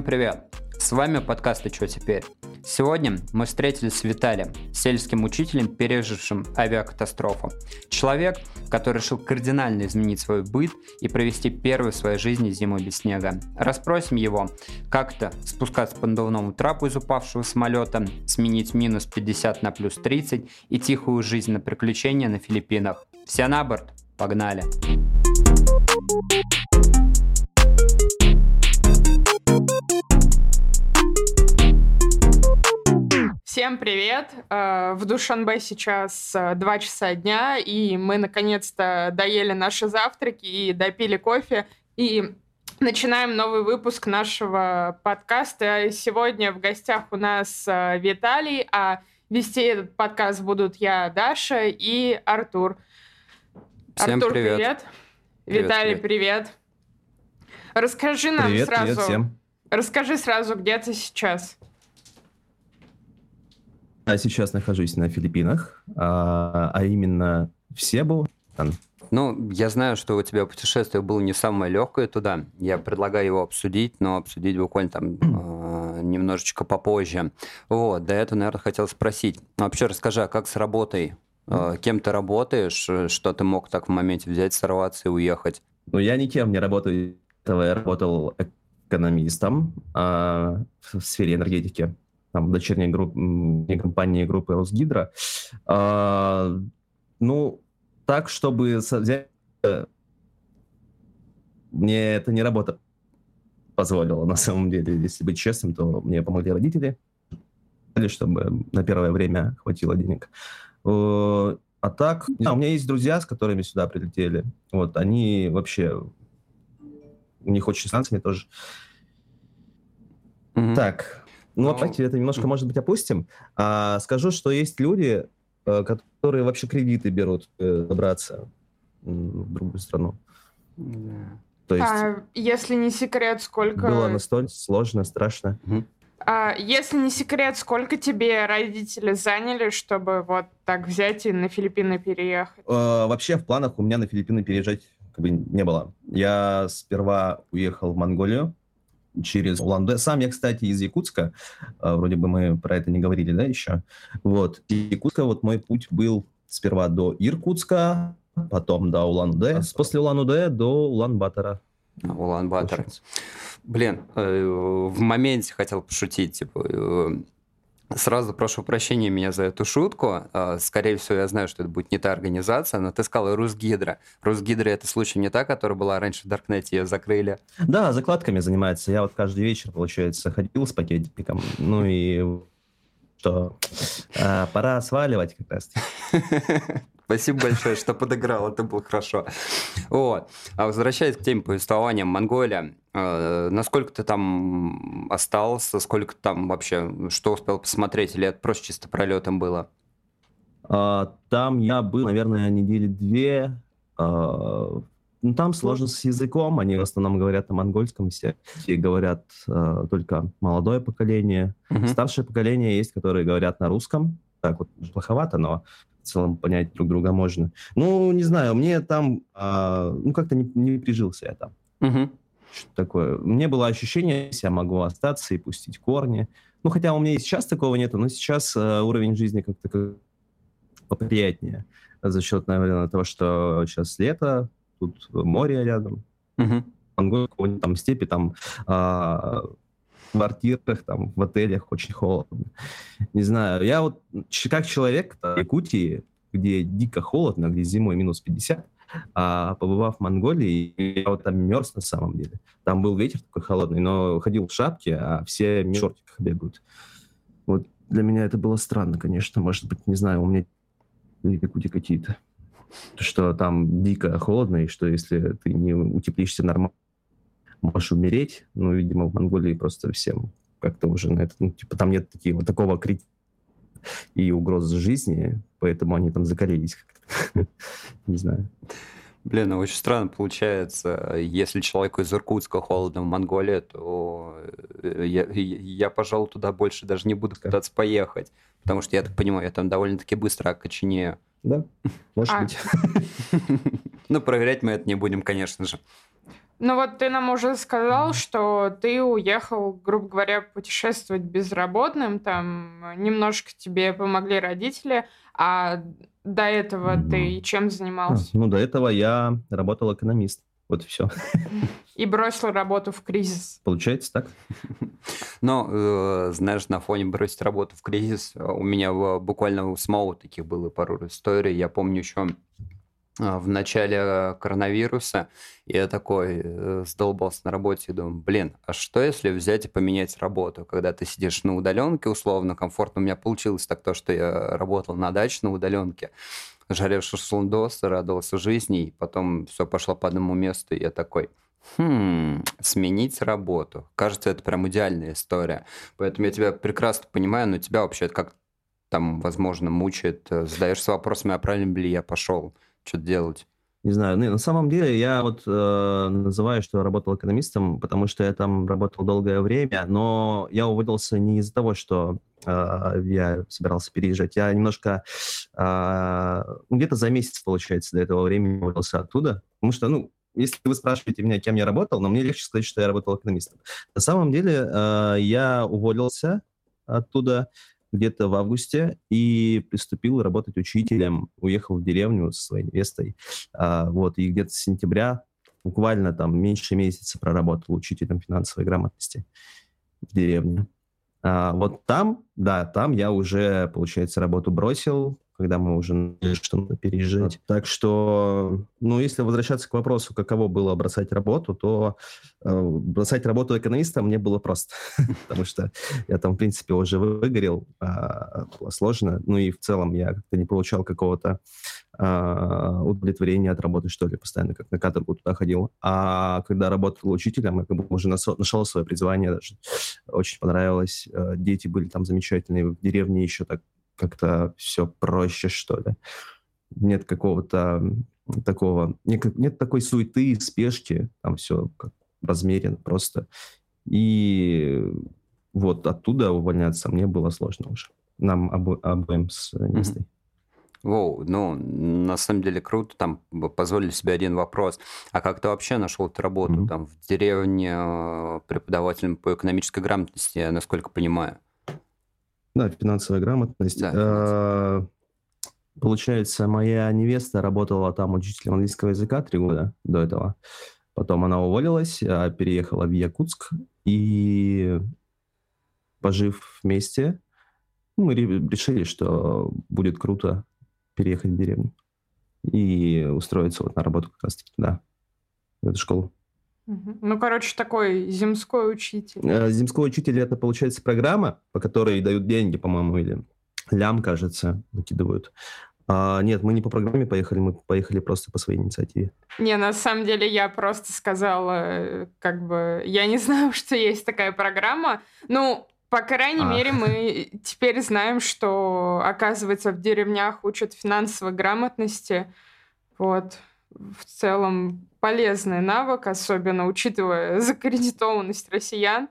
Всем привет! С вами подкаст «И чё теперь?». Сегодня мы встретились с Виталием, сельским учителем, пережившим авиакатастрофу. Человек, который решил кардинально изменить свой быт и провести первую в своей жизни зиму без снега. Расспросим его, как то спускаться по надувному трапу из упавшего самолета, сменить минус 50 на плюс 30 и тихую жизнь на приключения на Филиппинах. Все на борт, погнали! Всем привет! Э, в Душанбе сейчас 2 э, часа дня, и мы наконец-то доели наши завтраки и допили кофе, и начинаем новый выпуск нашего подкаста. Сегодня в гостях у нас э, Виталий, а вести этот подкаст будут я, Даша и Артур. Всем Артур, привет. привет. Привет, Виталий, привет. привет. Расскажи нам Привет, сразу. привет всем. Расскажи сразу, где ты сейчас. Я сейчас нахожусь на Филиппинах, а, а именно в Себу. Ну, я знаю, что у тебя путешествие было не самое легкое туда. Я предлагаю его обсудить, но обсудить буквально там э, немножечко попозже. Вот, до этого, наверное, хотел спросить. Ну, Вообще расскажи, а как с работой? Э, кем ты работаешь? Э, Что ты мог так в моменте взять, сорваться и уехать? Ну, я никем не работаю. Я работал экономистом а, в сфере энергетики. Там дочерней групп, компании группы Росгидро. А, ну, так, чтобы взять... э, Мне это не работа позволила, на самом деле. Если быть честным, то мне помогли родители, чтобы на первое время хватило денег. А так, знаю, у меня есть друзья, с которыми сюда прилетели. Вот, они вообще... У них очень 16, мне тоже. Мгм. Так, ну, Ну, давайте это немножко, может быть, опустим. А, скажу, что есть люди, э, которые вообще кредиты берут э, добраться м, в другую страну. Да. То есть А, если не секрет, сколько... было настолько сложно, страшно. А, если не секрет, сколько тебе родители заняли, чтобы вот так взять и на Филиппины переехать? Э, вообще в планах у меня на Филиппины переезжать как бы не было. Я сперва уехал в Монголию через Улан-Удэ. Сам я, кстати, из Якутска. Э, Вроде бы мы про это не говорили, да, еще? Вот. И Якутска, вот мой путь был сперва до Иркутска, потом до Улан-Удэ, после Улан-Удэ до Улан-Батора. Улан-Батор. Получается. Блин, э, в моменте хотел пошутить, типа, э, сразу прошу прощения меня за эту шутку. Э, Скорее всего, я знаю, что это будет не та организация, но ты сказал Русгидро. Русгидро — это случай не та, которая была раньше в Даркнете, ее закрыли. Да, закладками занимается. Я вот каждый вечер, получается, ходил с пакетиком. Ну и что, э, пора сваливать как раз. Спасибо большое, что подыграл, это было хорошо. Вот. А возвращаясь к теме повествования, Монголия, э, насколько ты там остался, сколько там вообще, что успел посмотреть, или это просто чисто пролетом было? А, Там я был, наверное, недели две. А, Ну, там сложно с языком. Они в основном говорят на монгольском все. И говорят а, только молодое поколение. Мгм. Старшее поколение есть, которые говорят на русском. Так вот, плоховато, но в целом понять друг друга можно. Ну, не знаю, мне там, а, ну, как-то не, не прижился я там. Мгм. Что такое? Мне было ощущение, что я могу остаться и пустить корни. Ну, хотя у меня и сейчас такого нету, но сейчас э, уровень жизни как-то как- поприятнее. За счет, наверное, того, что сейчас лето, тут море рядом. Монголии какой-нибудь там степи, там а, квартирах, там в отелях очень холодно. Не знаю, я вот как человек в Якутии, где дико холодно, где зимой минус 50, а побывав в Монголии, я вот там мерз на самом деле. Там был ветер такой холодный, но ходил в шапке, а все в шортиках бегают. Вот для меня это было странно, конечно. Может быть, не знаю, у меня в Якутии какие-то. Что там дико холодно, и что если ты не утеплишься нормально, можешь умереть. Ну, видимо, в Монголии просто всем как-то уже на это... Ну, типа там нет такие, вот такого критики и угрозы жизни, поэтому они там закалились как-то. Не знаю. Блин, ну очень странно получается, если человеку из Иркутска холодно в Монголии, то э, я, я, я, пожалуй, туда больше даже не буду пытаться поехать, потому что, я так понимаю, я там довольно-таки быстро окоченею. Да, может А. быть. Ну, проверять мы это не будем, конечно же. Ну вот ты нам уже сказал, что ты уехал, грубо говоря, путешествовать безработным, там немножко тебе помогли родители, а до этого mm-hmm. ты чем занимался? А, ну, до этого я работал экономистом. Вот и все. И бросил работу в кризис. Получается так? Ну, э, знаешь, на фоне бросить работу в кризис э, у меня буквально у самого таких было пару историй. Я помню еще в начале коронавируса я такой сдолбался на работе и думаю, блин, а что если взять и поменять работу? Когда ты сидишь на удаленке, условно, комфортно. У меня получилось так то, что я работал на даче на удаленке жарил шашлындос, радовался жизни, и потом все пошло по одному месту, и я такой, хм, сменить работу. Кажется, это прям идеальная история. Поэтому я тебя прекрасно понимаю, но тебя вообще как там, возможно, мучает, э, задаешься вопросами, а правильно ли я пошел, что делать? Не знаю, ну, на самом деле я вот э, называю, что работал экономистом, потому что я там работал долгое время, но я уволился не из-за того, что э, я собирался переезжать. Я немножко, э, где-то за месяц, получается, до этого времени уволился оттуда, потому что, ну, если вы спрашиваете меня, кем я работал, но мне легче сказать, что я работал экономистом. На самом деле э, я уволился оттуда где-то в августе и приступил работать учителем. Уехал в деревню со своей невестой. А, вот, и где-то с сентября буквально там меньше месяца проработал учителем финансовой грамотности в деревне. А, вот там, да, там я уже, получается, работу бросил, когда мы уже что-то переезжать. Так что, ну, если возвращаться к вопросу, каково было бросать работу, то э, бросать работу экономиста мне было просто, потому что я там, в принципе, уже выгорел, э, было сложно, ну и в целом я как-то не получал какого-то э, удовлетворения от работы, что ли, постоянно как на каторгу туда ходил. А когда работал учителем, я как бы уже нашел свое призвание даже. Очень понравилось. Э, дети были там замечательные. В деревне еще так как-то все проще, что ли. Нет какого-то такого, нет такой суеты, спешки, там все как размеренно просто. И вот оттуда увольняться мне было сложно уже. Нам обо- обоим с Нестой. Воу, ну, на самом деле круто, там позволили себе один вопрос. А как ты вообще нашел эту работу mm-hmm. там в деревне э, преподавателем по экономической грамотности, насколько понимаю? Да, финансовая грамотность. Да, а, Получается, моя невеста работала там учителем английского языка три года до этого. Потом она уволилась, а, переехала в Якутск. И, пожив вместе, мы решили, что будет круто переехать в деревню и устроиться вот на работу как раз-таки туда, в эту школу. Ну, короче, такой земской учитель. Э, земской учитель это, получается, программа, по которой дают деньги, по-моему, или лям, кажется, накидывают. А, нет, мы не по программе поехали, мы поехали просто по своей инициативе. Не, на самом деле я просто сказала, как бы, я не знаю, что есть такая программа. Ну, по крайней а. мере, мы теперь знаем, что, оказывается, в деревнях учат финансовой грамотности. Вот. В целом полезный навык, особенно учитывая закредитованность россиян.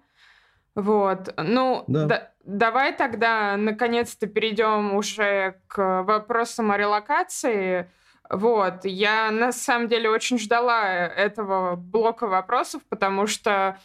Вот. Ну, да. Да, давай тогда наконец-то перейдем уже к вопросам о релокации. Вот. Я на самом деле очень ждала этого блока вопросов, потому что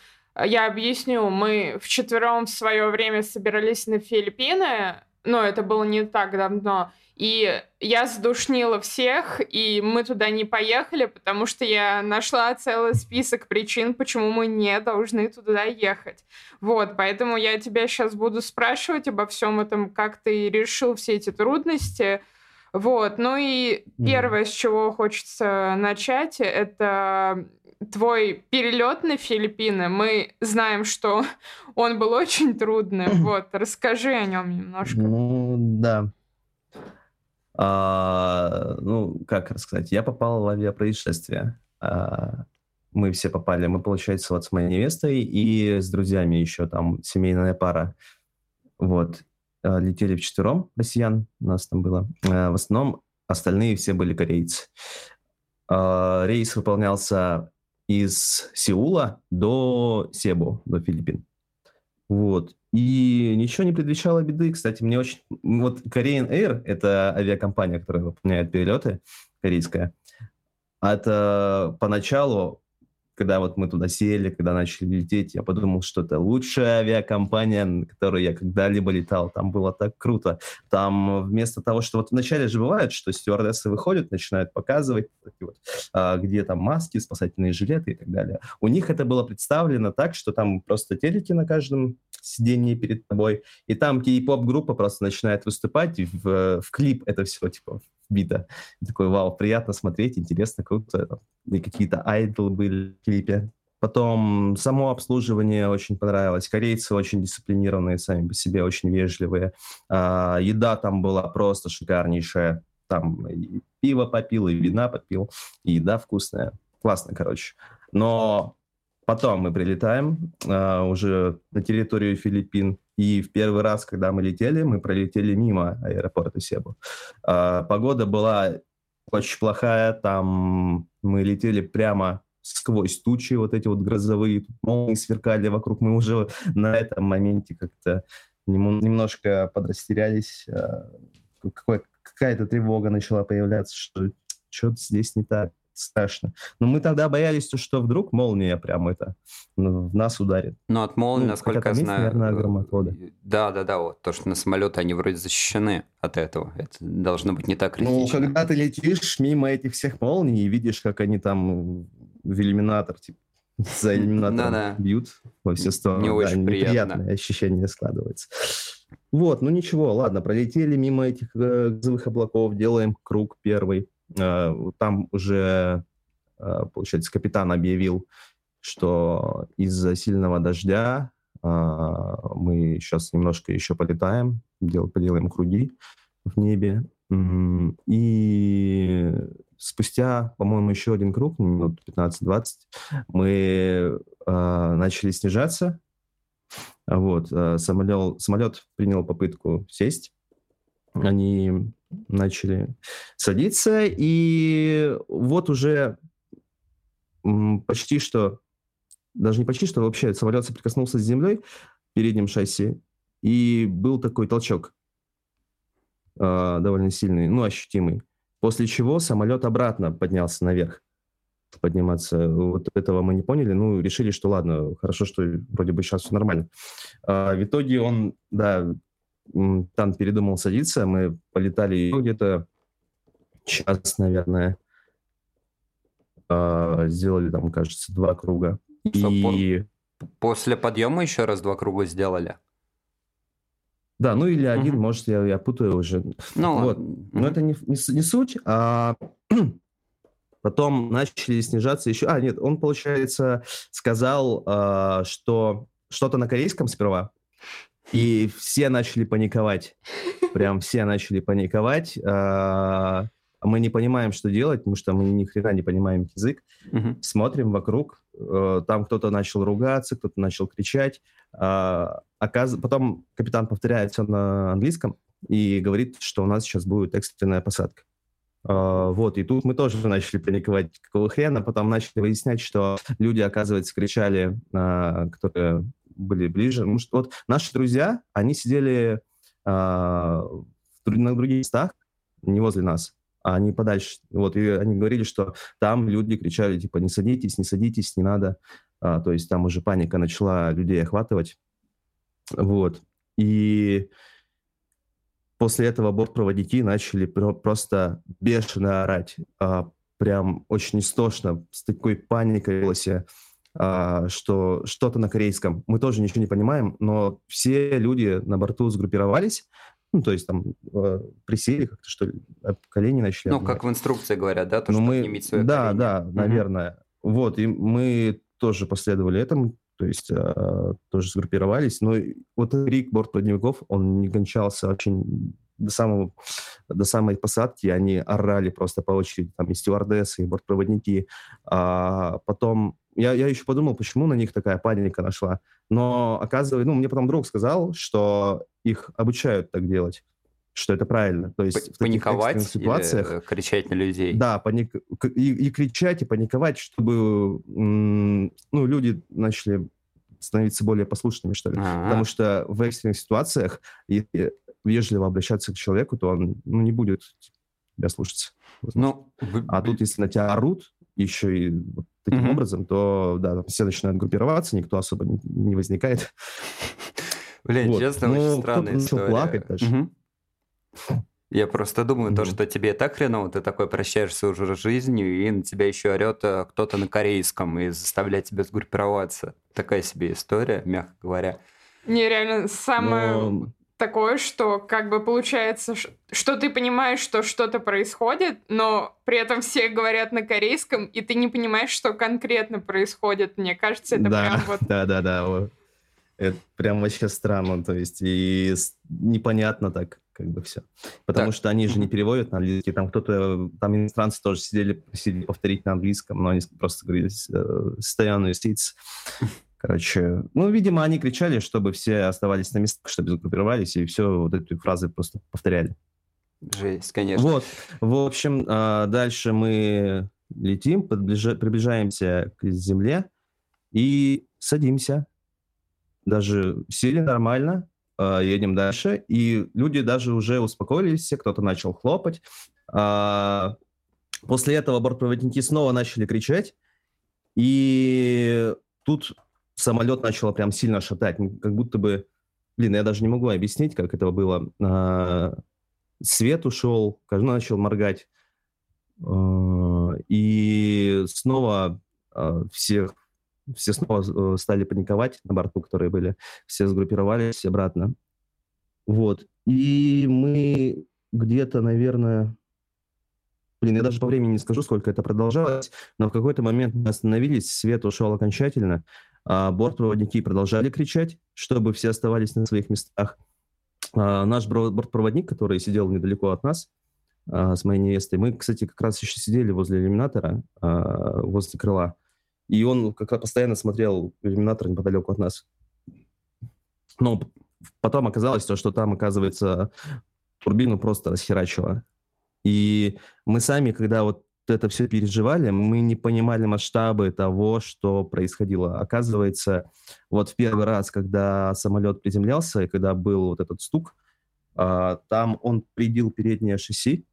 я объясню, мы вчетвером в свое время собирались на Филиппины, но это было не так давно, и я задушнила всех, и мы туда не поехали, потому что я нашла целый список причин, почему мы не должны туда ехать. Вот, поэтому я тебя сейчас буду спрашивать обо всем этом, как ты решил все эти трудности. Вот, ну и первое, с чего хочется начать, это твой перелет на Филиппины. Мы знаем, что он был очень трудным. Вот, расскажи о нем немножко. Ну, да. А, ну, как рассказать, я попал в авиапроисшествие. А, мы все попали, мы, получается, вот с моей невестой и с друзьями еще, там, семейная пара. Вот. А, летели вчетвером россиян, у нас там было. А, в основном остальные все были корейцы. А, рейс выполнялся из Сеула до Себу, до Филиппин. Вот. И ничего не предвещало беды. Кстати, мне очень... Вот Korean Air — это авиакомпания, которая выполняет перелеты, корейская. Это поначалу когда вот мы туда сели, когда начали лететь, я подумал, что это лучшая авиакомпания, на которой я когда-либо летал. Там было так круто. Там вместо того, что вот вначале же бывает, что стюардессы выходят, начинают показывать, вот, а, где там маски, спасательные жилеты и так далее. У них это было представлено так, что там просто телеки на каждом сидении перед тобой, и там кей-поп-группа просто начинает выступать, и в, в клип это все типа вбито. И такой, вау, приятно смотреть, интересно, круто. И какие-то айдолы были в клипе. Потом само обслуживание очень понравилось. Корейцы очень дисциплинированные сами по себе, очень вежливые. А, еда там была просто шикарнейшая. Там и пиво попил, и вина попил, и еда вкусная. Классно, короче. Но потом мы прилетаем а, уже на территорию Филиппин. И в первый раз, когда мы летели, мы пролетели мимо аэропорта Себу. А, погода была очень плохая, там мы летели прямо сквозь тучи, вот эти вот грозовые, молнии сверкали вокруг. Мы уже на этом моменте как-то немножко подрастерялись. А, какая-то тревога начала появляться, что что-то здесь не так страшно. Но мы тогда боялись, что вдруг молния прям это ну, в нас ударит. Ну, от молнии, ну, насколько я знаю... Наверное, громотвода. Да, да, да, вот. То, что на самолеты, они вроде защищены от этого. Это должно быть не так критично. Ну, когда ты летишь мимо этих всех молний и видишь, как они там в иллюминатор, типа, за иллюминатором бьют во все стороны. Не очень приятно. ощущение складывается. Вот, ну ничего, ладно, пролетели мимо этих э, газовых облаков, делаем круг первый. Э, там уже, э, получается, капитан объявил, что из-за сильного дождя э, мы сейчас немножко еще полетаем, дел, поделаем круги в небе. И спустя, по-моему, еще один круг, минут 15-20, мы э, начали снижаться. Вот, э, самолет, самолет принял попытку сесть. Они начали садиться, и вот уже почти что, даже не почти что, вообще самолет соприкоснулся с землей, передним шасси, и был такой толчок э, довольно сильный, ну, ощутимый. После чего самолет обратно поднялся наверх. Подниматься. Вот этого мы не поняли. Ну, решили, что ладно, хорошо, что вроде бы сейчас все нормально. А, в итоге он, да, там передумал садиться, мы полетали где-то час, наверное. А, сделали там, кажется, два круга. Что, и... После подъема еще раз два круга сделали? Да, ну или один, uh-huh. может, я, я путаю уже. Ну, вот. uh-huh. Но это не, не, не суть. А потом начали снижаться еще... А, нет, он, получается, сказал, а, что что-то на корейском сперва, и все начали паниковать. Прям все начали паниковать. А, мы не понимаем, что делать, потому что мы ни хрена не понимаем язык. Смотрим вокруг, э, там кто-то начал ругаться, кто-то начал кричать. А, потом капитан повторяет все на английском и говорит, что у нас сейчас будет экстренная посадка. А, вот, и тут мы тоже начали паниковать, какого хрена, потом начали выяснять, что люди, оказывается, кричали, которые были ближе. Потому что вот наши друзья, они сидели э, на других местах, не возле нас, а они подальше. Вот, и они говорили, что там люди кричали, типа, не садитесь, не садитесь, не надо. А, то есть там уже паника начала людей охватывать. Вот. И после этого бортпроводники начали про- просто бешено орать. А, прям очень истошно, с такой паникой в голосе. А, что что-то на корейском. Мы тоже ничего не понимаем, но все люди на борту сгруппировались, ну, то есть там э, присели как-то, что ли, колени начали. Ну, обнимать. как в инструкции говорят, да? То, ну, что мы... свое Да, колени. да, угу. наверное. Вот, и мы тоже последовали этому, то есть э, тоже сгруппировались. Но вот Рик, бортпроводников, он не кончался очень до, самого, до самой посадки. Они орали просто по очереди, там и стюардессы, и бортпроводники. А потом я, я еще подумал, почему на них такая паника нашла. Но оказывается, ну, мне потом друг сказал, что их обучают так делать что это правильно. То есть в паниковать ситуациях или кричать на людей. Да, паник... и, и кричать, и паниковать, чтобы ну, люди начали становиться более послушными, что ли. А-а-а. Потому что в экстренных ситуациях, если вежливо обращаться к человеку, то он ну, не будет тебя слушаться. Ну, вы... А тут, если на тебя орут, еще и таким mm-hmm. образом, то, да, там все начинают группироваться, никто особо не, не возникает. Блин, вот. честно, ну, очень странная история. плакать даже. Угу. Я просто думаю, mm-hmm. то, что тебе так хреново, ты такой прощаешься уже с жизнью, и на тебя еще орет э, кто-то на корейском и заставляет тебя сгруппироваться. Такая себе история, мягко говоря. Не, реально, самое Но... такое, что как бы получается, что ты понимаешь, что что-то происходит, но при этом все говорят на корейском, и ты не понимаешь, что конкретно происходит. Мне кажется, это да, прям вот... Да, да, да. Это прям вообще странно, то есть и непонятно так как бы все. Потому так. что они же не переводят на английский, там кто-то, там иностранцы тоже сидели, просили повторить на английском, но они просто говорили «стоянную сиц». Короче, ну, видимо, они кричали, чтобы все оставались на местах, чтобы загруппировались, и все вот эти фразы просто повторяли. Жесть, конечно. Вот, в общем, а, дальше мы летим, приближаемся к земле и садимся даже сели нормально, э, едем дальше, и люди даже уже успокоились, все, кто-то начал хлопать. Э, после этого бортпроводники снова начали кричать, и тут самолет начало прям сильно шатать, как будто бы, блин, я даже не могу объяснить, как это было. Э, свет ушел, каждый начал моргать, э, и снова э, всех все снова э, стали паниковать на борту, которые были, все сгруппировались обратно. Вот. И мы где-то, наверное, блин, я даже по времени не скажу, сколько это продолжалось, но в какой-то момент мы остановились, свет ушел окончательно, а бортпроводники продолжали кричать, чтобы все оставались на своих местах. А наш бортпроводник, который сидел недалеко от нас, а, с моей невестой, мы, кстати, как раз еще сидели возле иллюминатора, а, возле крыла, и он как постоянно смотрел иллюминатор неподалеку от нас. Но потом оказалось то, что там, оказывается, турбину просто расхерачило. И мы сами, когда вот это все переживали, мы не понимали масштабы того, что происходило. Оказывается, вот в первый раз, когда самолет приземлялся, и когда был вот этот стук, а, там он прибил переднее шасси.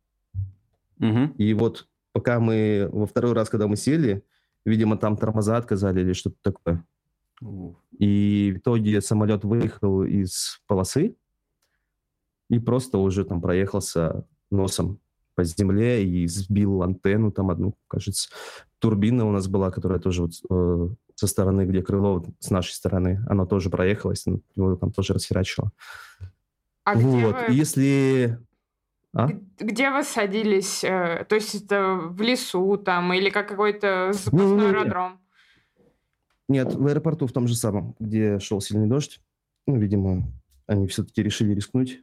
Угу. И вот пока мы во второй раз, когда мы сели, Видимо, там тормоза отказали или что-то такое. И в итоге самолет выехал из полосы и просто уже там проехался носом по земле и сбил антенну там одну, кажется. Турбина у нас была, которая тоже вот э, со стороны, где крыло, с нашей стороны, она тоже проехалась, его там тоже расхерачило. А вот, вы... если... А? Где вы садились? Э, то есть это в лесу там или как какой-то запасной ну, аэродром? Нет, в аэропорту в том же самом, где шел сильный дождь. Ну, видимо, они все-таки решили рискнуть.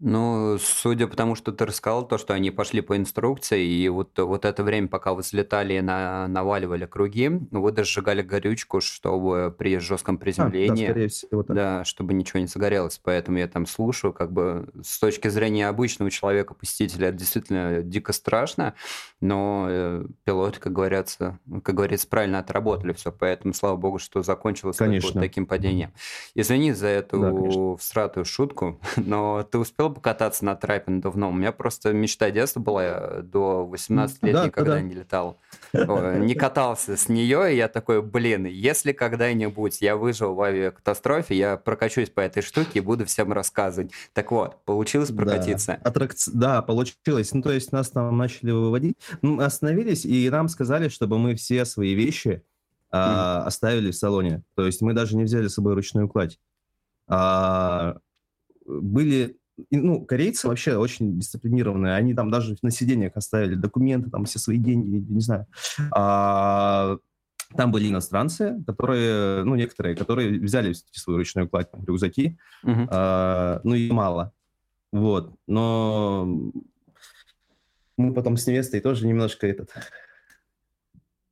Ну, судя по тому, что ты рассказал, то, что они пошли по инструкции, и вот, вот это время, пока вы взлетали и на, наваливали круги, вы даже сжигали горючку, чтобы при жестком приземлении... А, да, скорее всего, так. Да, чтобы ничего не загорелось. Поэтому я там слушаю, как бы с точки зрения обычного человека-посетителя, это действительно дико страшно, но э, пилоты, как говорится, как говорится, правильно отработали все, поэтому слава богу, что закончилось вот таким падением. Извини за эту да, всратую шутку, но ты успел покататься на трапе надувном. У меня просто мечта детства была до 18 лет да, никогда да. не летал. Не катался с нее, и я такой, блин, если когда-нибудь я выжил в авиакатастрофе, я прокачусь по этой штуке и буду всем рассказывать. Так вот, получилось прокатиться? Да, Аттракци... да получилось. Ну, то есть нас там начали выводить. Мы остановились, и нам сказали, чтобы мы все свои вещи а, оставили в салоне. То есть мы даже не взяли с собой ручную кладь. А, были ну, корейцы вообще очень дисциплинированные. Они там даже на сиденьях оставили документы, там все свои деньги, не знаю. А, там были иностранцы, которые, ну, некоторые, которые взяли свою ручную кладь, рюкзаки, uh-huh. а, ну, и мало. Вот. Но мы потом с невестой тоже немножко этот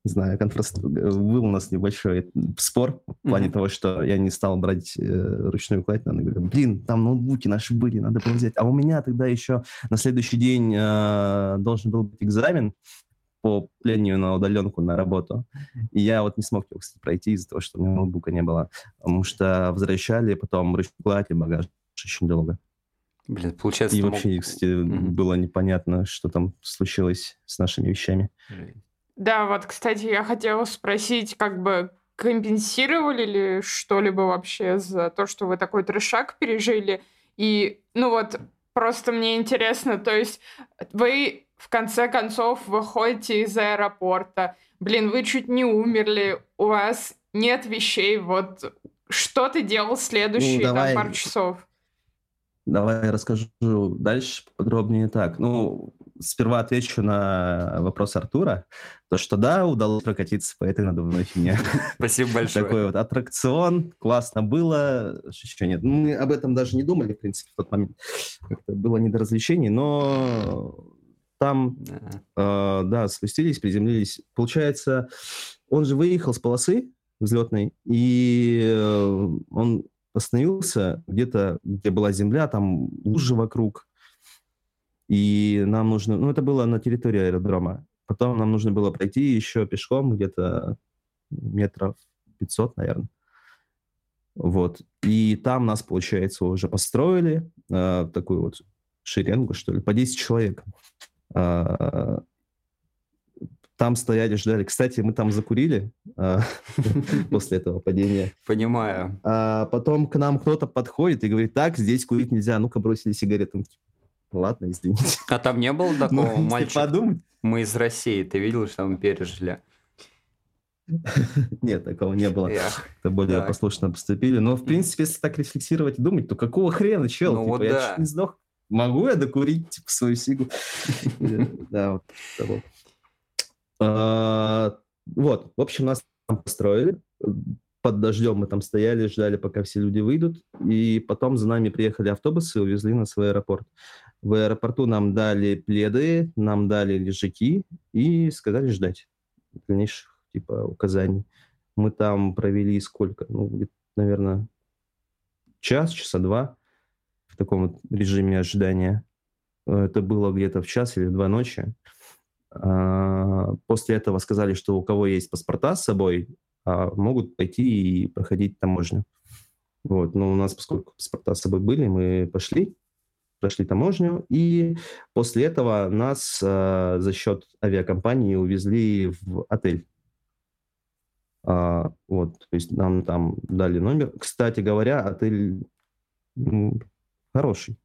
не знаю, конфраст... был у нас небольшой спор в плане mm-hmm. того, что я не стал брать э, ручную кладь. Она говорит, блин, там ноутбуки наши были, надо было взять. А у меня тогда еще на следующий день э, должен был быть экзамен по плению на удаленку на работу. И я вот не смог его, кстати, пройти из-за того, что у меня ноутбука не было. Потому что возвращали потом ручную кладь и багаж очень долго. Блин, получается... И вообще, мог... кстати, mm-hmm. было непонятно, что там случилось с нашими вещами. Да, вот, кстати, я хотела спросить, как бы компенсировали ли что-либо вообще за то, что вы такой трешак пережили? И, ну вот, просто мне интересно, то есть вы в конце концов выходите из аэропорта, блин, вы чуть не умерли, у вас нет вещей, вот что ты делал следующие ну, давай, там, пару часов? Давай я расскажу дальше подробнее так. Ну, сперва отвечу на вопрос Артура. То, что да, удалось прокатиться по этой надувной фигне. Спасибо большое. Такой вот аттракцион, классно было. Еще нет. Мы об этом даже не думали, в принципе, в тот момент. Как-то было не до развлечений, но там, э, да, спустились, приземлились. Получается, он же выехал с полосы взлетной, и э, он остановился где-то, где была земля, там лужи вокруг, и нам нужно, ну это было на территории аэродрома, потом нам нужно было пройти еще пешком где-то метров 500, наверное. Вот. И там нас, получается, уже построили э, такую вот шеренгу, что ли, по 10 человек. Э, там стояли, ждали. Кстати, мы там закурили э, после этого падения. Понимаю. А потом к нам кто-то подходит и говорит, так, здесь курить нельзя, ну-ка бросили сигарету. Ладно, извините. А там не было такого ну, мальчика? подумать. Мы из России, ты видел, что мы пережили? Нет, такого не было. Это более послушно поступили. Но, в принципе, если так рефлексировать и думать, то какого хрена, чел? Ну, типа, вот я да. не сдох. Могу я докурить типа, свою сигу? Да, вот того. А, вот, в общем, нас там построили. Под дождем мы там стояли, ждали, пока все люди выйдут. И потом за нами приехали автобусы и увезли нас в аэропорт. В аэропорту нам дали пледы, нам дали лежаки и сказали ждать дальнейших типа указаний. Мы там провели сколько? Ну, наверное, час, часа два в таком вот режиме ожидания. Это было где-то в час или в два ночи. А, после этого сказали, что у кого есть паспорта с собой, а, могут пойти и проходить таможню. Вот. Но у нас, поскольку паспорта с собой были, мы пошли, прошли таможню, и после этого нас э, за счет авиакомпании увезли в отель. А, вот, то есть нам там дали номер. Кстати говоря, отель хороший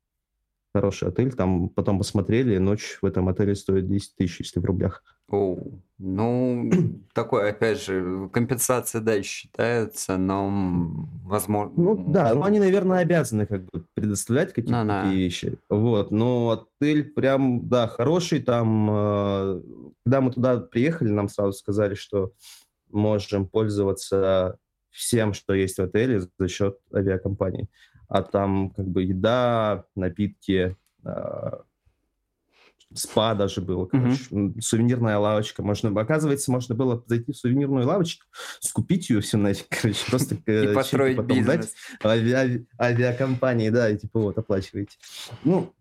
хороший отель. Там потом посмотрели, ночь в этом отеле стоит 10 тысяч, если в рублях. Оу. Ну, такое, опять же, компенсация, да, считается, но возможно... Ну, да, ну, они, наверное, обязаны как бы предоставлять какие-то ну, такие вещи. Вот, но отель прям, да, хороший. Там, э, когда мы туда приехали, нам сразу сказали, что можем пользоваться всем, что есть в отеле за счет авиакомпании а там как бы еда, напитки, э, спа даже было, короче, mm-hmm. сувенирная лавочка. Можно, оказывается, можно было зайти в сувенирную лавочку, скупить ее все нафиг, короче, просто и построить бизнес. авиакомпании, да, и типа вот оплачиваете. Ну,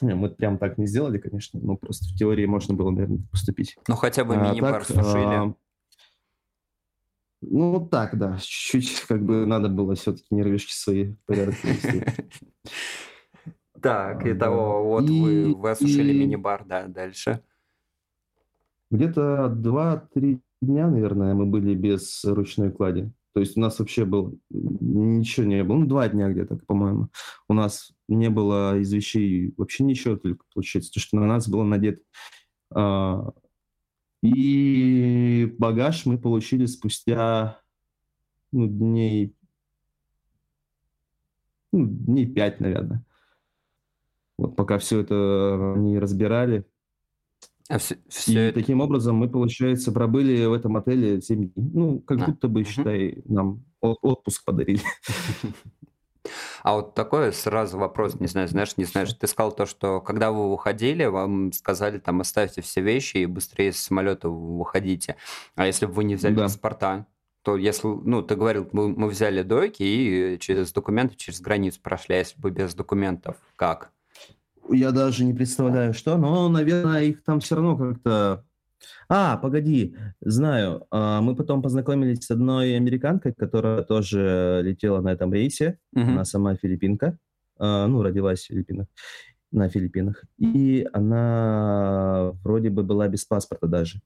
мы прям так не сделали, конечно, но просто в теории можно было, наверное, поступить. Ну, хотя бы мини-бар сушили. Ну, так, да. Чуть-чуть как бы надо было все-таки нервишки свои в порядок Так, и того, вот вы, вы осушили мини-бар, да, дальше. Где-то 2-3 дня, наверное, мы были без ручной клади. То есть у нас вообще был ничего не было. Ну, два дня где-то, по-моему. У нас не было из вещей вообще ничего, только получается, то, что на нас было надето а, и багаж мы получили спустя ну, дней, ну, дней пять, наверное. Вот пока все это не разбирали. А все, все и это... таким образом мы, получается, пробыли в этом отеле 7 дней. Ну, как а, будто бы, угу. считай, нам отпуск подарили. А вот такой сразу вопрос, не знаю, знаешь, не знаешь. Ты сказал то, что когда вы выходили, вам сказали там оставьте все вещи и быстрее с самолета выходите. А если бы вы не взяли да. паспорта, то если, ну, ты говорил, мы, мы взяли дойки и через документы, через границу прошли, а если бы без документов, как? Я даже не представляю, что, но, наверное, их там все равно как-то а, погоди, знаю. А, мы потом познакомились с одной американкой, которая тоже летела на этом рейсе. Угу. Она сама филиппинка. А, ну, родилась в Филиппинах, на Филиппинах. И она вроде бы была без паспорта даже.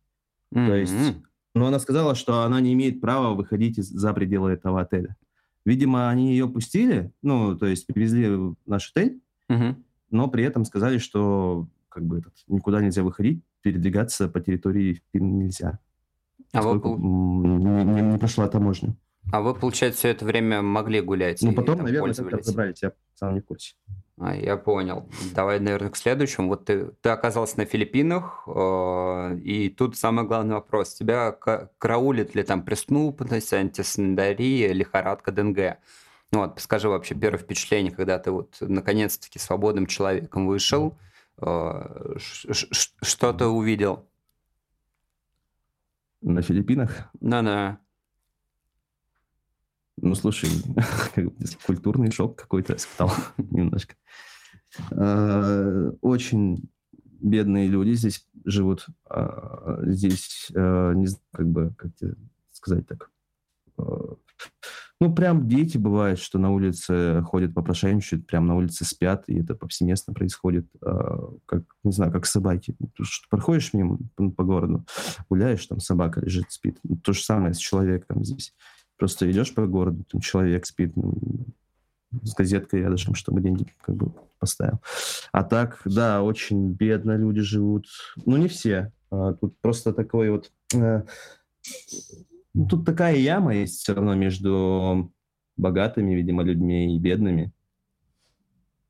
Mm-hmm. То есть, но она сказала, что она не имеет права выходить из, за пределы этого отеля. Видимо, они ее пустили, ну, то есть привезли в наш отель, mm-hmm. но при этом сказали, что как бы этот, никуда нельзя выходить, передвигаться по территории нельзя. А вы... не, не, не прошла таможня. А вы, получается, все это время могли гулять? Ну, потом, наверное, как забрались, я сам не в курсе. А, я понял. Давай, наверное, к следующему. Вот ты, ты оказался на Филиппинах, э, и тут самый главный вопрос. Тебя караулит ли там преступность, антисандария, лихорадка ДНГ? Вот, скажи вообще первое впечатление, когда ты вот наконец-таки свободным человеком вышел, э, что ты увидел? На Филиппинах? Да-да. Ну, слушай, культурный шок какой-то испытал немножко. А, очень бедные люди здесь живут. А, здесь, а, не знаю, как бы, как тебе сказать так, ну, прям дети бывают, что на улице ходят, попрошайничают, прям на улице спят, и это повсеместно происходит, как, не знаю, как собаки. Что проходишь мимо по городу, гуляешь, там собака лежит, спит. То же самое с человеком здесь. Просто идешь по городу, там человек спит ну, с газеткой рядышком, чтобы деньги как бы поставил. А так, да, очень бедно люди живут. Ну, не все. А, тут просто такой вот... Э, ну, тут такая яма есть все равно между богатыми, видимо, людьми и бедными.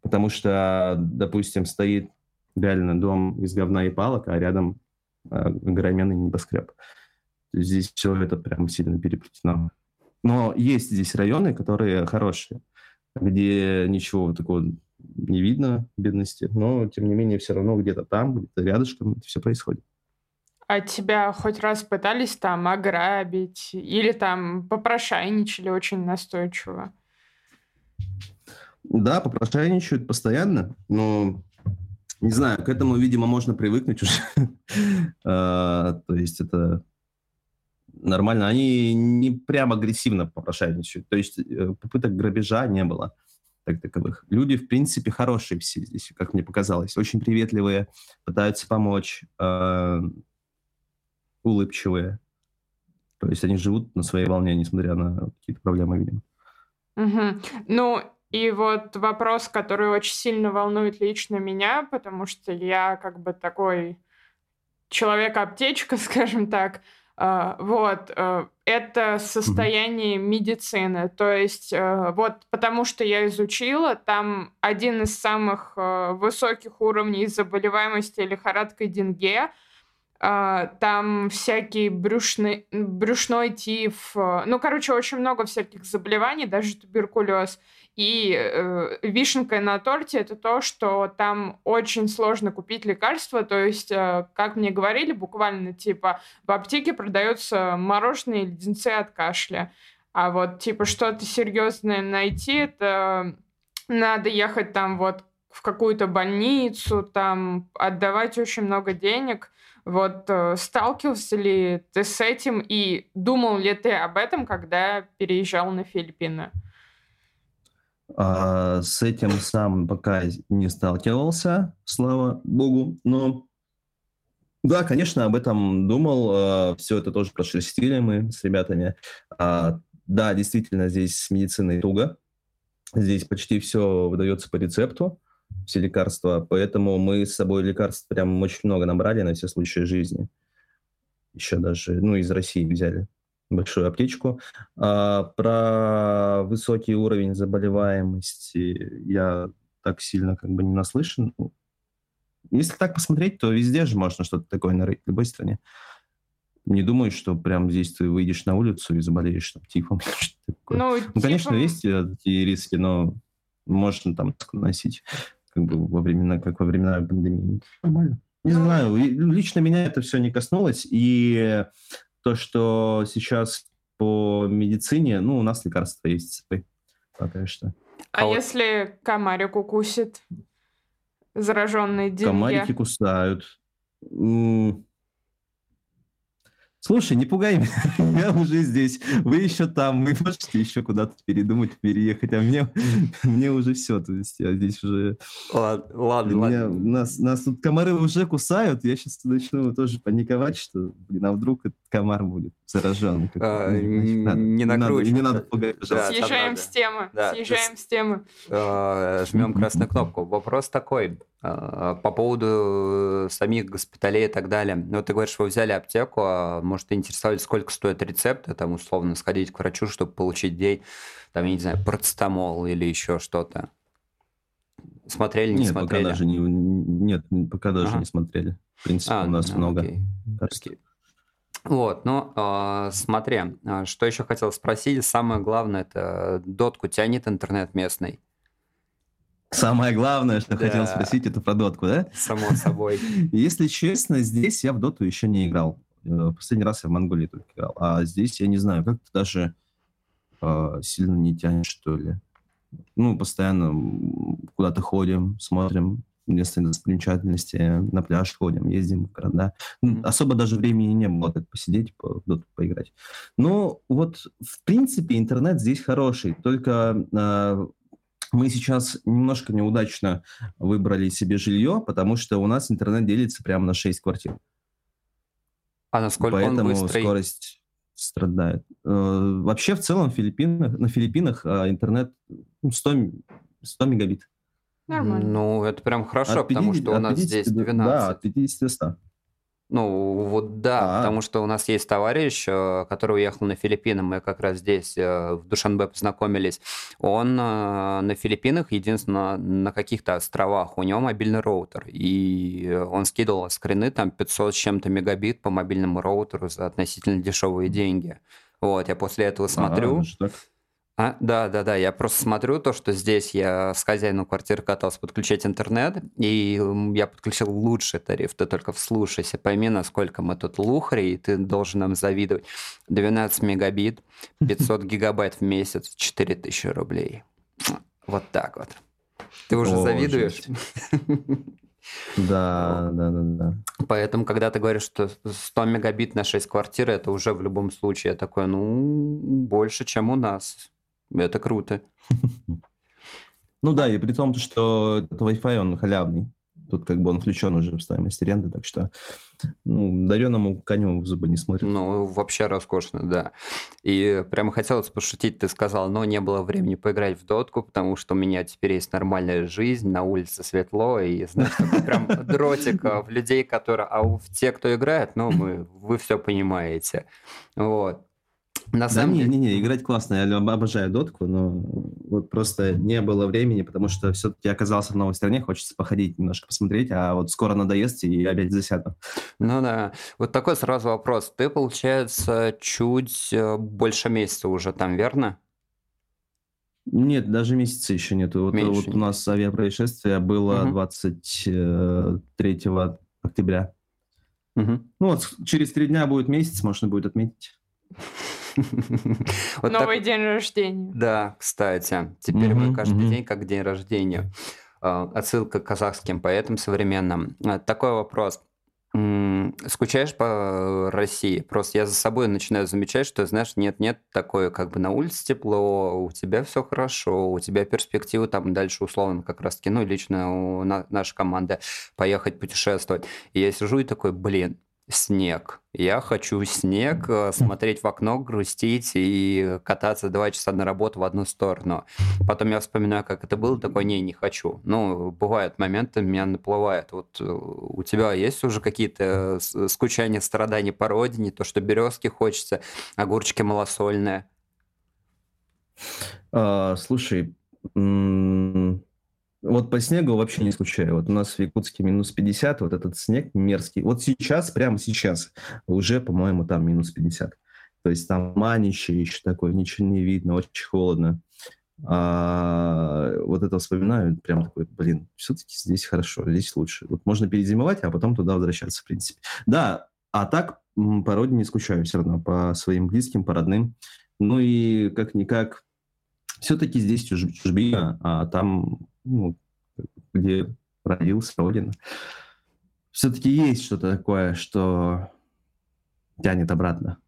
Потому что, допустим, стоит реально дом из говна и палок, а рядом э, небоскреб. Здесь все это прям сильно переплетено. Но есть здесь районы, которые хорошие, где ничего такого не видно бедности, но, тем не менее, все равно где-то там, где-то рядышком это все происходит. А тебя хоть раз пытались там ограбить или там попрошайничали очень настойчиво? Да, попрошайничают постоянно, но не знаю, к этому, видимо, можно привыкнуть уже. А, то есть это нормально. Они не прям агрессивно попрошайничают. То есть э, попыток грабежа не было так таковых. Люди, в принципе, хорошие все здесь, как мне показалось. Очень приветливые, пытаются помочь, э, улыбчивые. То есть они живут на своей волне, несмотря на какие-то проблемы, видимо. Угу. Ну, и вот вопрос, который очень сильно волнует лично меня, потому что я как бы такой человек-аптечка, скажем так, а, вот, э, это состояние медицины. То есть, э, вот потому что я изучила, там один из самых э, высоких уровней заболеваемости лихорадкой Денге. А, там всякий брюшный, брюшной тиф. Ну, короче, очень много всяких заболеваний, даже туберкулез. И э, вишенкой на торте это то, что там очень сложно купить лекарства. То есть, э, как мне говорили, буквально типа в аптеке продается мороженое и леденцы от кашля. А вот типа что-то серьезное найти, это надо ехать там вот в какую-то больницу, там отдавать очень много денег. Вот э, сталкивался ли ты с этим и думал ли ты об этом, когда переезжал на Филиппины? А, с этим сам пока не сталкивался, слава богу, но да, конечно, об этом думал. А, все это тоже прошерстили мы с ребятами. А, да, действительно, здесь с медициной туго. Здесь почти все выдается по рецепту, все лекарства. Поэтому мы с собой лекарств прям очень много набрали на все случаи жизни. Еще даже, ну, из России взяли большую аптечку. А, про высокий уровень заболеваемости я так сильно как бы не наслышан. Если так посмотреть, то везде же можно что-то такое нарыть, в любой стране. Не думаю, что прям здесь ты выйдешь на улицу и заболеешь там, тифом. Ну, ну, конечно, есть такие риски, но можно там носить как бы во времена, как во времена пандемии. Нормально. Не знаю, лично меня это все не коснулось, и то, что сейчас по медицине, ну, у нас лекарства есть пока что. А, а если вот... комарик укусит зараженный деньги? Комарики кусают. Слушай, не пугай меня, я уже здесь. Вы еще там, вы можете еще куда-то передумать, переехать, а мне, мне уже все. То есть я здесь уже... Ладно, ладно. Меня, ладно. Нас, нас тут комары уже кусают, я сейчас начну тоже паниковать, что, блин, а вдруг этот комар будет заражен. А, не накручивай. Не надо пугать, пожалуйста. Съезжаем с темы, съезжаем с темы. А, жмем красную кнопку. Вопрос такой. А, по поводу самих госпиталей и так далее. Ну, ты говоришь, вы взяли аптеку, а может, интересовали, сколько стоит рецепт, там, условно, сходить к врачу, чтобы получить день, там, я не знаю, процетамол или еще что-то. Смотрели, не нет, смотрели? Пока даже не, нет, пока даже ага. не смотрели. В принципе, а, у нас ну, много. Окей. окей. Вот, ну, э, смотри, что еще хотел спросить. Самое главное, это дотку тянет интернет местный. Самое главное, что да. хотел спросить, это про дотку, да? Само собой. Если честно, здесь я в доту еще не играл. Э, последний раз я в Монголии только играл. А здесь, я не знаю, как-то даже э, сильно не тянет, что ли. Ну, постоянно куда-то ходим, смотрим место достопримечательности, на пляж ходим, ездим в города. Mm-hmm. Особо даже времени не было так посидеть, по, доту поиграть. Но вот, в принципе, интернет здесь хороший. Только э, мы сейчас немножко неудачно выбрали себе жилье, потому что у нас интернет делится прямо на 6 квартир. А насколько Поэтому он быстрый? скорость страдает. Э, вообще, в целом, Филиппинах, на Филиппинах э, интернет 100, ну, 100 мегабит. Нормально. Ну, это прям хорошо, 50, потому что у нас 50, здесь 12. Да, от 50 до 100. Ну, вот да, А-а-а. потому что у нас есть товарищ, э, который уехал на Филиппины, мы как раз здесь э, в Душанбе познакомились. Он э, на Филиппинах, единственно, на каких-то островах, у него мобильный роутер, и он скидывал скрины, там 500 с чем-то мегабит по мобильному роутеру за относительно дешевые деньги. Вот, я после этого смотрю... А, а, да, да, да. Я просто смотрю то, что здесь я с хозяином квартиры катался подключать интернет, и я подключил лучший тариф. Ты только вслушайся, пойми, насколько мы тут лухари, и ты должен нам завидовать. 12 мегабит, 500 гигабайт в месяц, 4000 рублей. Вот так вот. Ты уже О, завидуешь? Да, да, да, да. Поэтому, когда ты говоришь, что 100 мегабит на 6 квартир, это уже в любом случае такое, ну, больше, чем у нас. Это круто. Ну да, и при том, что этот Wi-Fi, он халявный. Тут как бы он включен уже в стоимость аренды, так что ну, дареному коню в зубы не смотрит. Ну, вообще роскошно, да. И прямо хотелось пошутить, ты сказал, но не было времени поиграть в дотку, потому что у меня теперь есть нормальная жизнь, на улице светло, и, знаешь, такой прям дротик в людей, которые... А в те, кто играет, ну, мы, вы все понимаете. Вот. На самом да, деле... Не-не-не, играть классно, я обожаю дотку, но вот просто не было времени, потому что все-таки оказался в новой стране, хочется походить немножко, посмотреть, а вот скоро надоест и опять засяду. Ну да, вот такой сразу вопрос. Ты, получается, чуть э, больше месяца уже там, верно? Нет, даже месяца еще нет. Вот, вот у нас авиапроисшествие было угу. 23 октября. Угу. Ну вот через три дня будет месяц, можно будет отметить. Вот Новый так... день рождения. Да, кстати. Теперь мы каждый день как день рождения. А, отсылка к казахским поэтам современным. А, такой вопрос. Скучаешь по России? Просто я за собой начинаю замечать, что, знаешь, нет-нет, такое как бы на улице тепло, у тебя все хорошо, у тебя перспективы там дальше условно как раз-таки, ну, лично у нашей команды поехать путешествовать. И я сижу и такой, блин, снег. Я хочу снег, э, смотреть в окно, грустить и кататься два часа на работу в одну сторону. Потом я вспоминаю, как это было, такой, не, не хочу. Ну, бывают моменты, меня наплывает. Вот э, у тебя есть уже какие-то э, скучания, страдания по родине, то, что березки хочется, огурчики малосольные? А, слушай, вот по снегу вообще не скучаю. Вот у нас в Якутске минус 50, вот этот снег мерзкий. Вот сейчас, прямо сейчас, уже, по-моему, там минус 50. То есть там манище еще такое, ничего не видно, очень холодно. А, вот это вспоминаю, прям такой, блин, все-таки здесь хорошо, здесь лучше. Вот можно перезимовать, а потом туда возвращаться, в принципе. Да, а так по родине скучаю все равно, по своим близким, по родным. Ну и как-никак, все-таки здесь чужбина, а там ну, где родился, родина, все-таки есть что-то такое, что тянет обратно.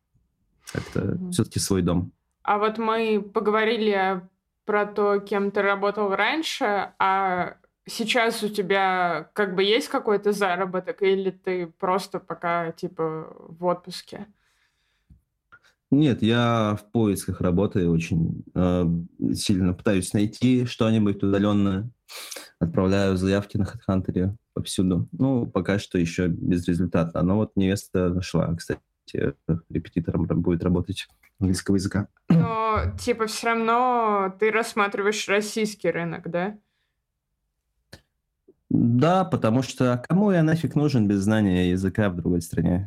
Это mm-hmm. все-таки свой дом. А вот мы поговорили про то, кем ты работал раньше, а сейчас у тебя как бы есть какой-то заработок, или ты просто пока типа в отпуске? Нет, я в поисках работы очень э, сильно пытаюсь найти что-нибудь удаленно. Отправляю заявки на HeadHunter повсюду. Ну, пока что еще без результата. Но вот невеста нашла, кстати, репетитором будет работать английского языка. Но, типа, все равно ты рассматриваешь российский рынок, да? Да, потому что кому я нафиг нужен без знания языка в другой стране?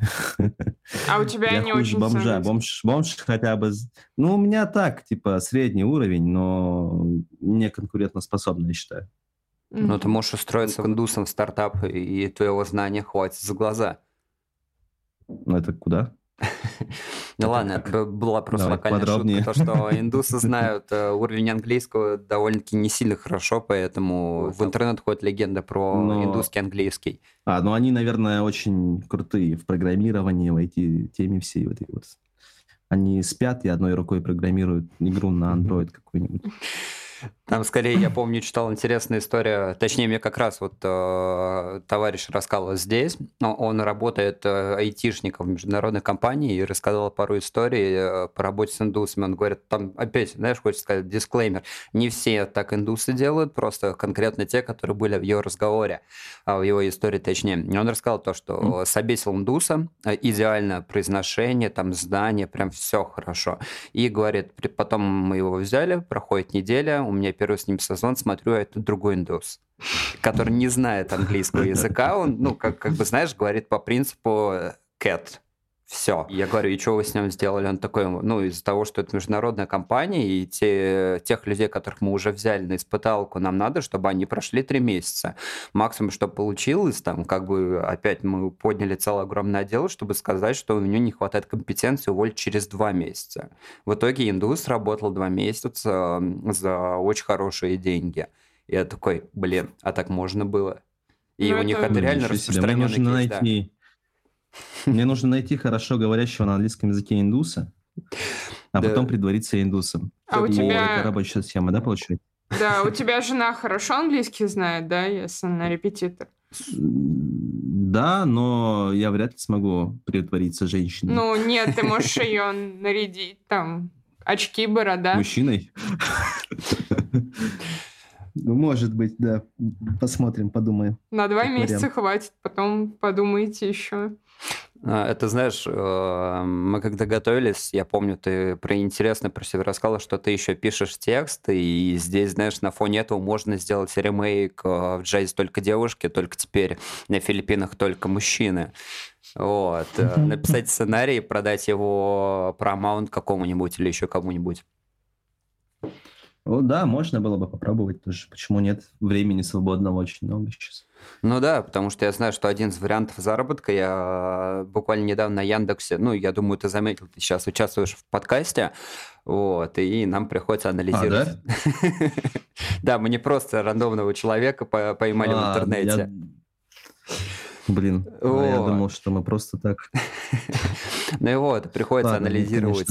А у тебя я не очень бомжа. Бомж, бомж хотя бы... Ну, у меня так, типа, средний уровень, но не конкурентоспособный, я считаю. Ну, ты можешь устроиться в индусом в стартап, и твоего знания хватит за глаза. Ну, это куда? Ну ладно, это была просто локальная шутка, то, что индусы знают э, уровень английского довольно-таки не сильно хорошо, поэтому в интернет ходит легенда про индусский английский. А, ну они, наверное, очень крутые в программировании, в IT-теме всей вот этой вот. Они спят и одной рукой программируют игру на Android какой-нибудь. Там скорее, я помню, читал интересную историю, точнее, мне как раз вот э, товарищ рассказывал здесь, он работает э, айтишником в международной компании и рассказал пару историй э, по работе с индусами. Он говорит, там опять, знаешь, хочется сказать, дисклеймер, не все так индусы делают, просто конкретно те, которые были в его разговоре, а в его истории точнее. И он рассказал то, что mm. собесил индуса, э, идеально произношение, там здание, прям все хорошо. И говорит, потом мы его взяли, проходит неделя, у меня первый с ним сезон, смотрю, а это другой индус, который не знает английского языка. Он, ну, как, как бы, знаешь, говорит по принципу э, cat. Все. Я говорю, и что вы с ним сделали? Он такой, ну, из-за того, что это международная компания, и те, тех людей, которых мы уже взяли на испыталку, нам надо, чтобы они прошли три месяца. Максимум, что получилось, там, как бы, опять мы подняли целый огромный отдел, чтобы сказать, что у него не хватает компетенции уволить через два месяца. В итоге индус работал два месяца за очень хорошие деньги. И я такой, блин, а так можно было? И ну, у них это, это реально распространенный кейс, найти... да. Мне нужно найти хорошо говорящего на английском языке индуса, а да. потом придвориться индусом. А у тебя... Это рабочая схема, да, получается? Да, у тебя жена хорошо английский знает, да, если она репетитор? Да, но я вряд ли смогу притвориться женщиной. Ну, нет, ты можешь ее нарядить, там, очки, борода. Мужчиной? Ну, может быть, да. Посмотрим, подумаем. На два месяца хватит, потом подумайте еще. А, это, знаешь, э, мы когда готовились, я помню, ты про интересно про себя рассказала, что ты еще пишешь текст, и здесь, знаешь, на фоне этого можно сделать ремейк э, в джазе только девушки, только теперь на Филиппинах только мужчины. Вот. Э, написать сценарий, продать его промаунт какому-нибудь или еще кому-нибудь. Ну да, можно было бы попробовать тоже. Почему нет? Времени свободного очень много сейчас. Ну да, потому что я знаю, что один из вариантов заработка, я буквально недавно на Яндексе, ну, я думаю, ты заметил, ты сейчас участвуешь в подкасте, вот, и нам приходится анализировать. А, да? Да, мы не просто рандомного человека поймали в а, интернете. Блин, а я думал, что мы просто так. Ну и вот, приходится анализировать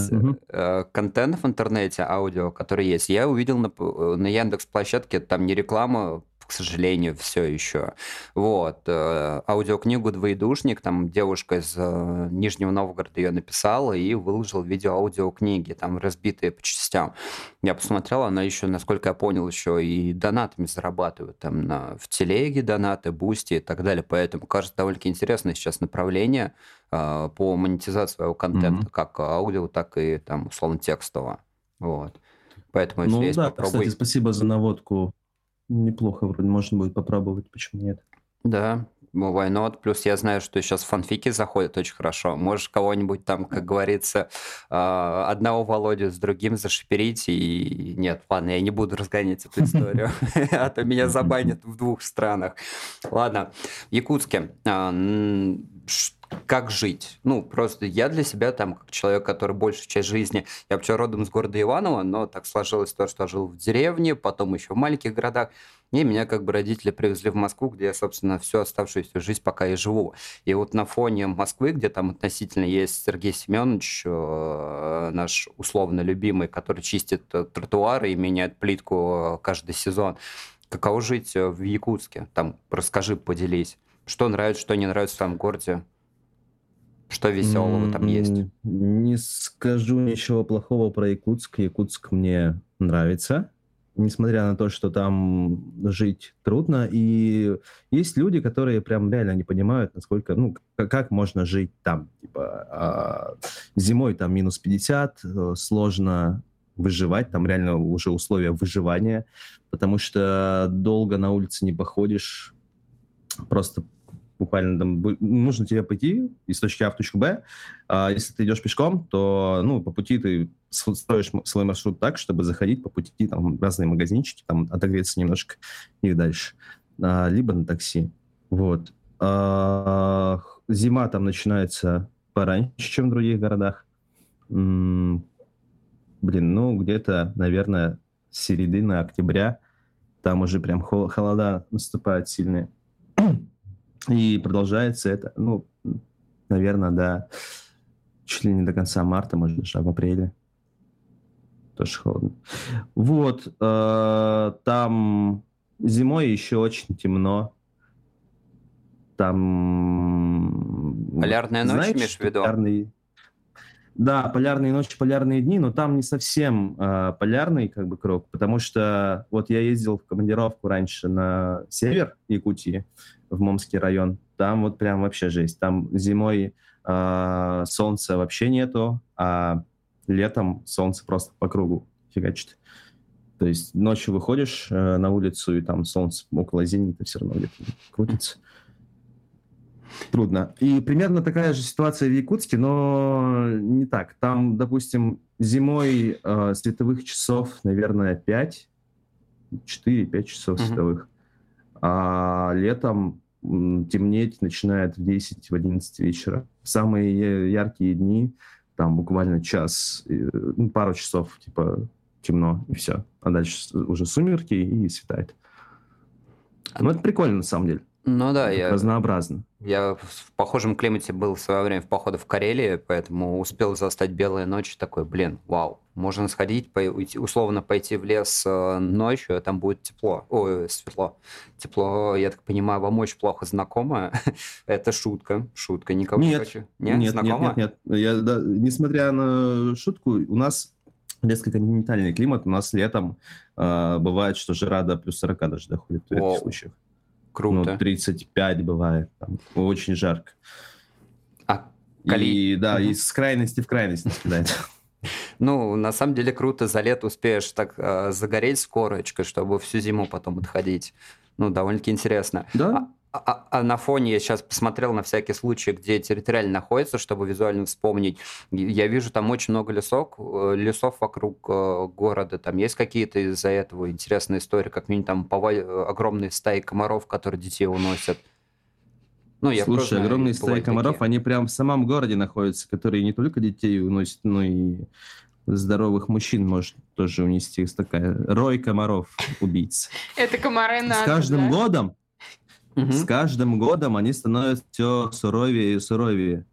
э, контент в интернете, аудио, который есть. Я увидел на, на Яндекс площадке, там не реклама к сожалению, все еще. Вот. Э, аудиокнигу «Двоедушник», там девушка из э, Нижнего Новгорода ее написала и выложила видео аудиокниги, там разбитые по частям. Я посмотрел, она еще, насколько я понял, еще и донатами зарабатывает. Там на, в телеге донаты, Boosty и так далее. Поэтому, кажется, довольно интересное сейчас направление э, по монетизации своего контента, mm-hmm. как аудио, так и там условно текстового. Вот. Поэтому, если ну, есть, да, попробуй... кстати, спасибо за наводку неплохо вроде, можно будет попробовать, почему нет. Да, why not? Плюс я знаю, что сейчас фанфики заходят очень хорошо. Можешь кого-нибудь там, как говорится, а, одного Володю с другим зашиперить, и нет, ладно, я не буду разгонять эту историю, а то меня забанят в двух странах. Ладно, Якутске а, как жить. Ну, просто я для себя там, как человек, который большую часть жизни, я вообще родом из города Иваново, но так сложилось то, что жил в деревне, потом еще в маленьких городах, и меня как бы родители привезли в Москву, где я, собственно, всю оставшуюся жизнь пока и живу. И вот на фоне Москвы, где там относительно есть Сергей Семенович, э, наш условно любимый, который чистит э, тротуары и меняет плитку э, каждый сезон, каково жить в Якутске? Там расскажи, поделись. Что нравится, что не нравится в там городе? Что веселого там есть? Не скажу ничего плохого про Якутск. Якутск мне нравится, несмотря на то, что там жить трудно. И есть люди, которые прям реально не понимают, насколько, ну, как, можно жить там. Типа а, зимой там минус 50, э, сложно выживать, там реально уже условия выживания, потому что долго на улице не походишь, просто буквально там нужно тебе пойти из точки А в точку Б. А если ты идешь пешком, то ну, по пути ты строишь свой маршрут так, чтобы заходить по пути там разные магазинчики, там отогреться немножко и дальше. А, либо на такси. Вот. А, зима там начинается пораньше, чем в других городах. М-м, блин, ну где-то, наверное, с середины октября там уже прям холода наступают сильные. И продолжается это, ну, наверное, до чуть ли не до конца марта, может, даже в апреле. Тоже холодно. Вот, э, там зимой еще очень темно. Там... Полярная ночь, знаешь, имеешь в виду? Полярный... Да, полярные ночи, полярные дни, но там не совсем э, полярный как бы круг, потому что вот я ездил в командировку раньше на север Якутии, в Момский район, там вот прям вообще жесть. Там зимой э, солнца вообще нету, а летом солнце просто по кругу фигачит. То есть ночью выходишь э, на улицу, и там солнце около зенита все равно где-то крутится. Трудно. И примерно такая же ситуация в Якутске, но не так. Там, допустим, зимой э, световых часов, наверное, 5, 4-5 часов mm-hmm. световых а летом темнеть начинает в 10, в 11 вечера. самые яркие дни, там буквально час, ну, пару часов, типа, темно, и все. А дальше уже сумерки и светает. Ну, это прикольно, на самом деле. Ну да, я... Разнообразно. Я в похожем климате был в свое время в походу в Карелии, поэтому успел застать белые ночи, такой, блин, вау, можно сходить, по, условно пойти в лес э, ночью, а там будет тепло, ой, светло. Тепло, я так понимаю, вам очень плохо знакомо. Это шутка, шутка, никого нет, не хочу. Нет, нет, знакомо? нет, нет, нет. Я, да, несмотря на шутку, у нас резко континентальный климат, у нас летом э, бывает, что жара до плюс 40 даже доходит в этих случаях. Круто. Ну, 35 бывает, там, очень жарко. А коли... И, да, угу. и с крайности в крайность кидает. Ну, на самом деле круто, за лето успеешь так э, загореть с корочкой, чтобы всю зиму потом отходить. Ну, довольно-таки интересно. Да? А, а, а на фоне я сейчас посмотрел на всякий случай, где территориально находится, чтобы визуально вспомнить. Я вижу там очень много лесов, э, лесов вокруг э, города. Там есть какие-то из-за этого интересные истории, как минимум там поваль... Э, огромные стаи комаров, которые детей уносят. Ну, я Слушай, просто, огромные стаи комаров, такие. они прям в самом городе находятся, которые не только детей уносят, но и здоровых мужчин может тоже унести такая рой комаров убийц. Это комары надо, С каждым годом Угу. С каждым годом они становятся все суровее и суровее.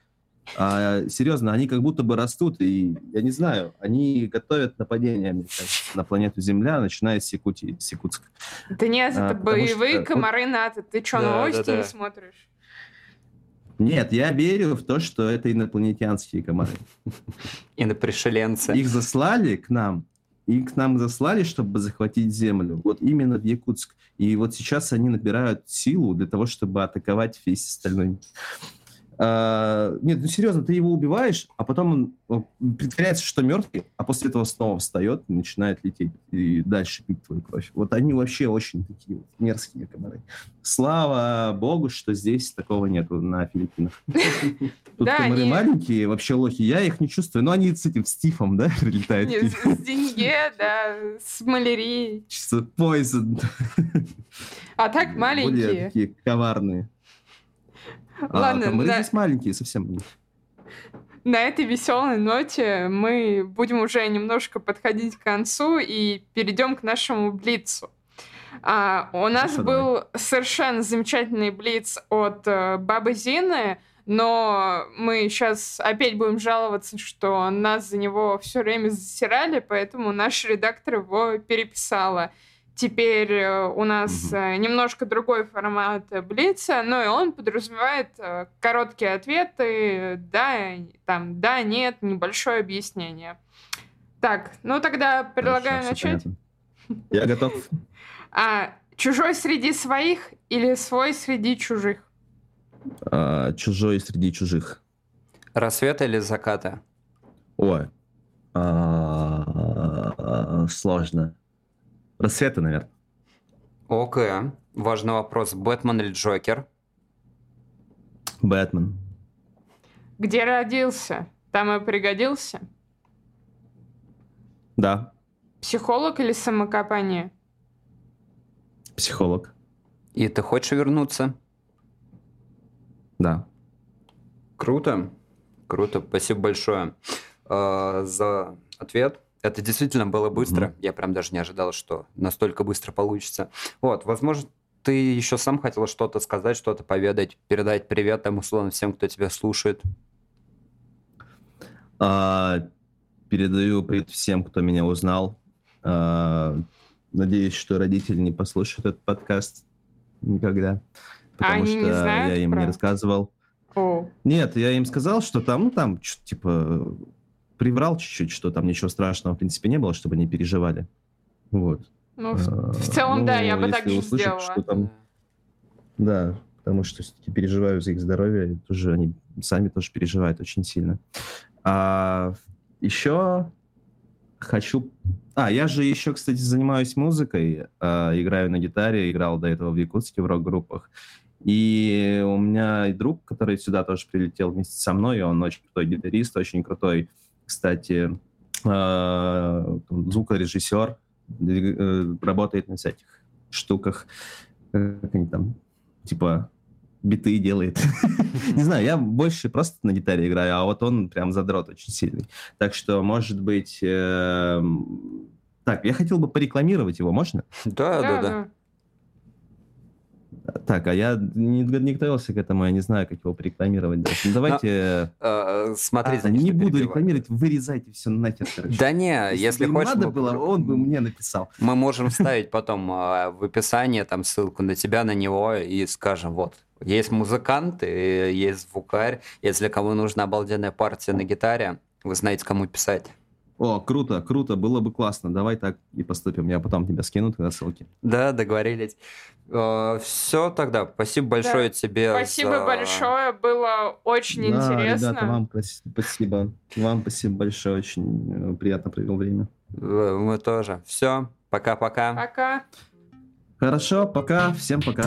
А, серьезно, они как будто бы растут, и я не знаю, они готовят нападение, мне кажется, на планету Земля, начиная с Якутии, с Якутска. Да нет, а, это боевые что, комары вот, НАТО. Ты что, да, новости да, да. не смотришь? Нет, я верю в то, что это инопланетянские комары. Инопришеленцы. Их заслали к нам, и к нам заслали, чтобы захватить землю. Вот именно в Якутск. И вот сейчас они набирают силу для того, чтобы атаковать весь остальной а, нет, ну серьезно, ты его убиваешь, а потом он притворяется, что мертвый, а после этого снова встает и начинает лететь и дальше пить твою кровь. Вот они вообще очень такие вот мерзкие комары. Слава богу, что здесь такого нету на Филиппинах. Тут комары маленькие, вообще лохи. Я их не чувствую, но они с этим стифом, да, прилетают. С деньге, да, с малярией. Чисто poison. А так маленькие. такие коварные. А Ладно, комары да. здесь маленькие совсем. На этой веселой ноте мы будем уже немножко подходить к концу и перейдем к нашему блицу. А, у нас Хорошо, был совершенно замечательный блиц от э, Бабы Зины, но мы сейчас опять будем жаловаться, что нас за него все время засирали, поэтому наш редактор его переписала. Теперь э, у нас э, немножко другой формат э, Блица, но и он подразумевает короткие ответы, да, там, да, нет, небольшое объяснение. Так, ну тогда предлагаю Хорошо, начать. Я готов. А, чужой среди своих или свой среди чужих? А, Чужой среди чужих. Рассвета или заката? Ой. А, Сложно. Рассветы, наверное. Окей. Важный вопрос. Бэтмен или Джокер? Бэтмен. Где родился? Там и пригодился? Да. Психолог или самокопание? Психолог. И ты хочешь вернуться? Да. Круто. Круто. Спасибо большое э, за ответ. Это действительно было быстро. Мгм. Я прям даже не ожидал, что настолько быстро получится. Вот, возможно, ты еще сам хотел что-то сказать, что-то поведать, передать привет там, условно, всем, кто тебя слушает. А, Передаю привет всем, кто меня узнал. А, Надеюсь, что родители не послушают этот подкаст никогда. Потому они что не знают я им про- не рассказывал. О, Нет, я им сказал, что там, ну, там, типа, приврал чуть-чуть, что там ничего страшного, в принципе, не было, чтобы не переживали. Вот. ну, в, А, в целом, да, я ну, бы так же услышат, сделала. что там, да, потому что все-таки переживаю за их здоровье, тоже они сами тоже переживают очень сильно. А еще хочу... А, я же еще, кстати, занимаюсь музыкой, а, играю на гитаре, играл до этого в Якутске в рок-группах. И у меня и друг, который сюда тоже прилетел вместе со мной, он очень крутой гитарист, очень крутой, кстати, а, звукорежиссер, э, работает на всяких штуках, как они там, типа, биты делает. Не знаю, я больше просто на гитаре играю, а вот он прям задрот очень сильный. Так что, может быть... эм, Так, я хотел бы порекламировать его, можно? Да, да, да. Так, а я не, не готовился к этому, я не знаю, как его порекламировать дальше. Ну, давайте... Э, Смотри, а, не буду перебиваю. рекламировать, вырезайте все нахер, короче. Да не, если бы им хочешь... надо мы- было, он бы мне написал. Мы можем вставить потом а, в описание там ссылку на тебя, на него и скажем, вот, есть музыкант, есть звукарь, если кому нужна обалденная партия на гитаре, вы знаете, кому писать. О, круто, круто, было бы классно. Давай так и поступим. Я потом тебя скину тогда ссылки. Да, договорились. Все тогда, спасибо большое тебе Спасибо за- большое, было очень Да, интересно. ребята, вам спасибо. Вам спасибо большое, очень э, приятно провел время. Э, Мы тоже. Все, пока-пока. Пока. Хорошо, пока, всем пока.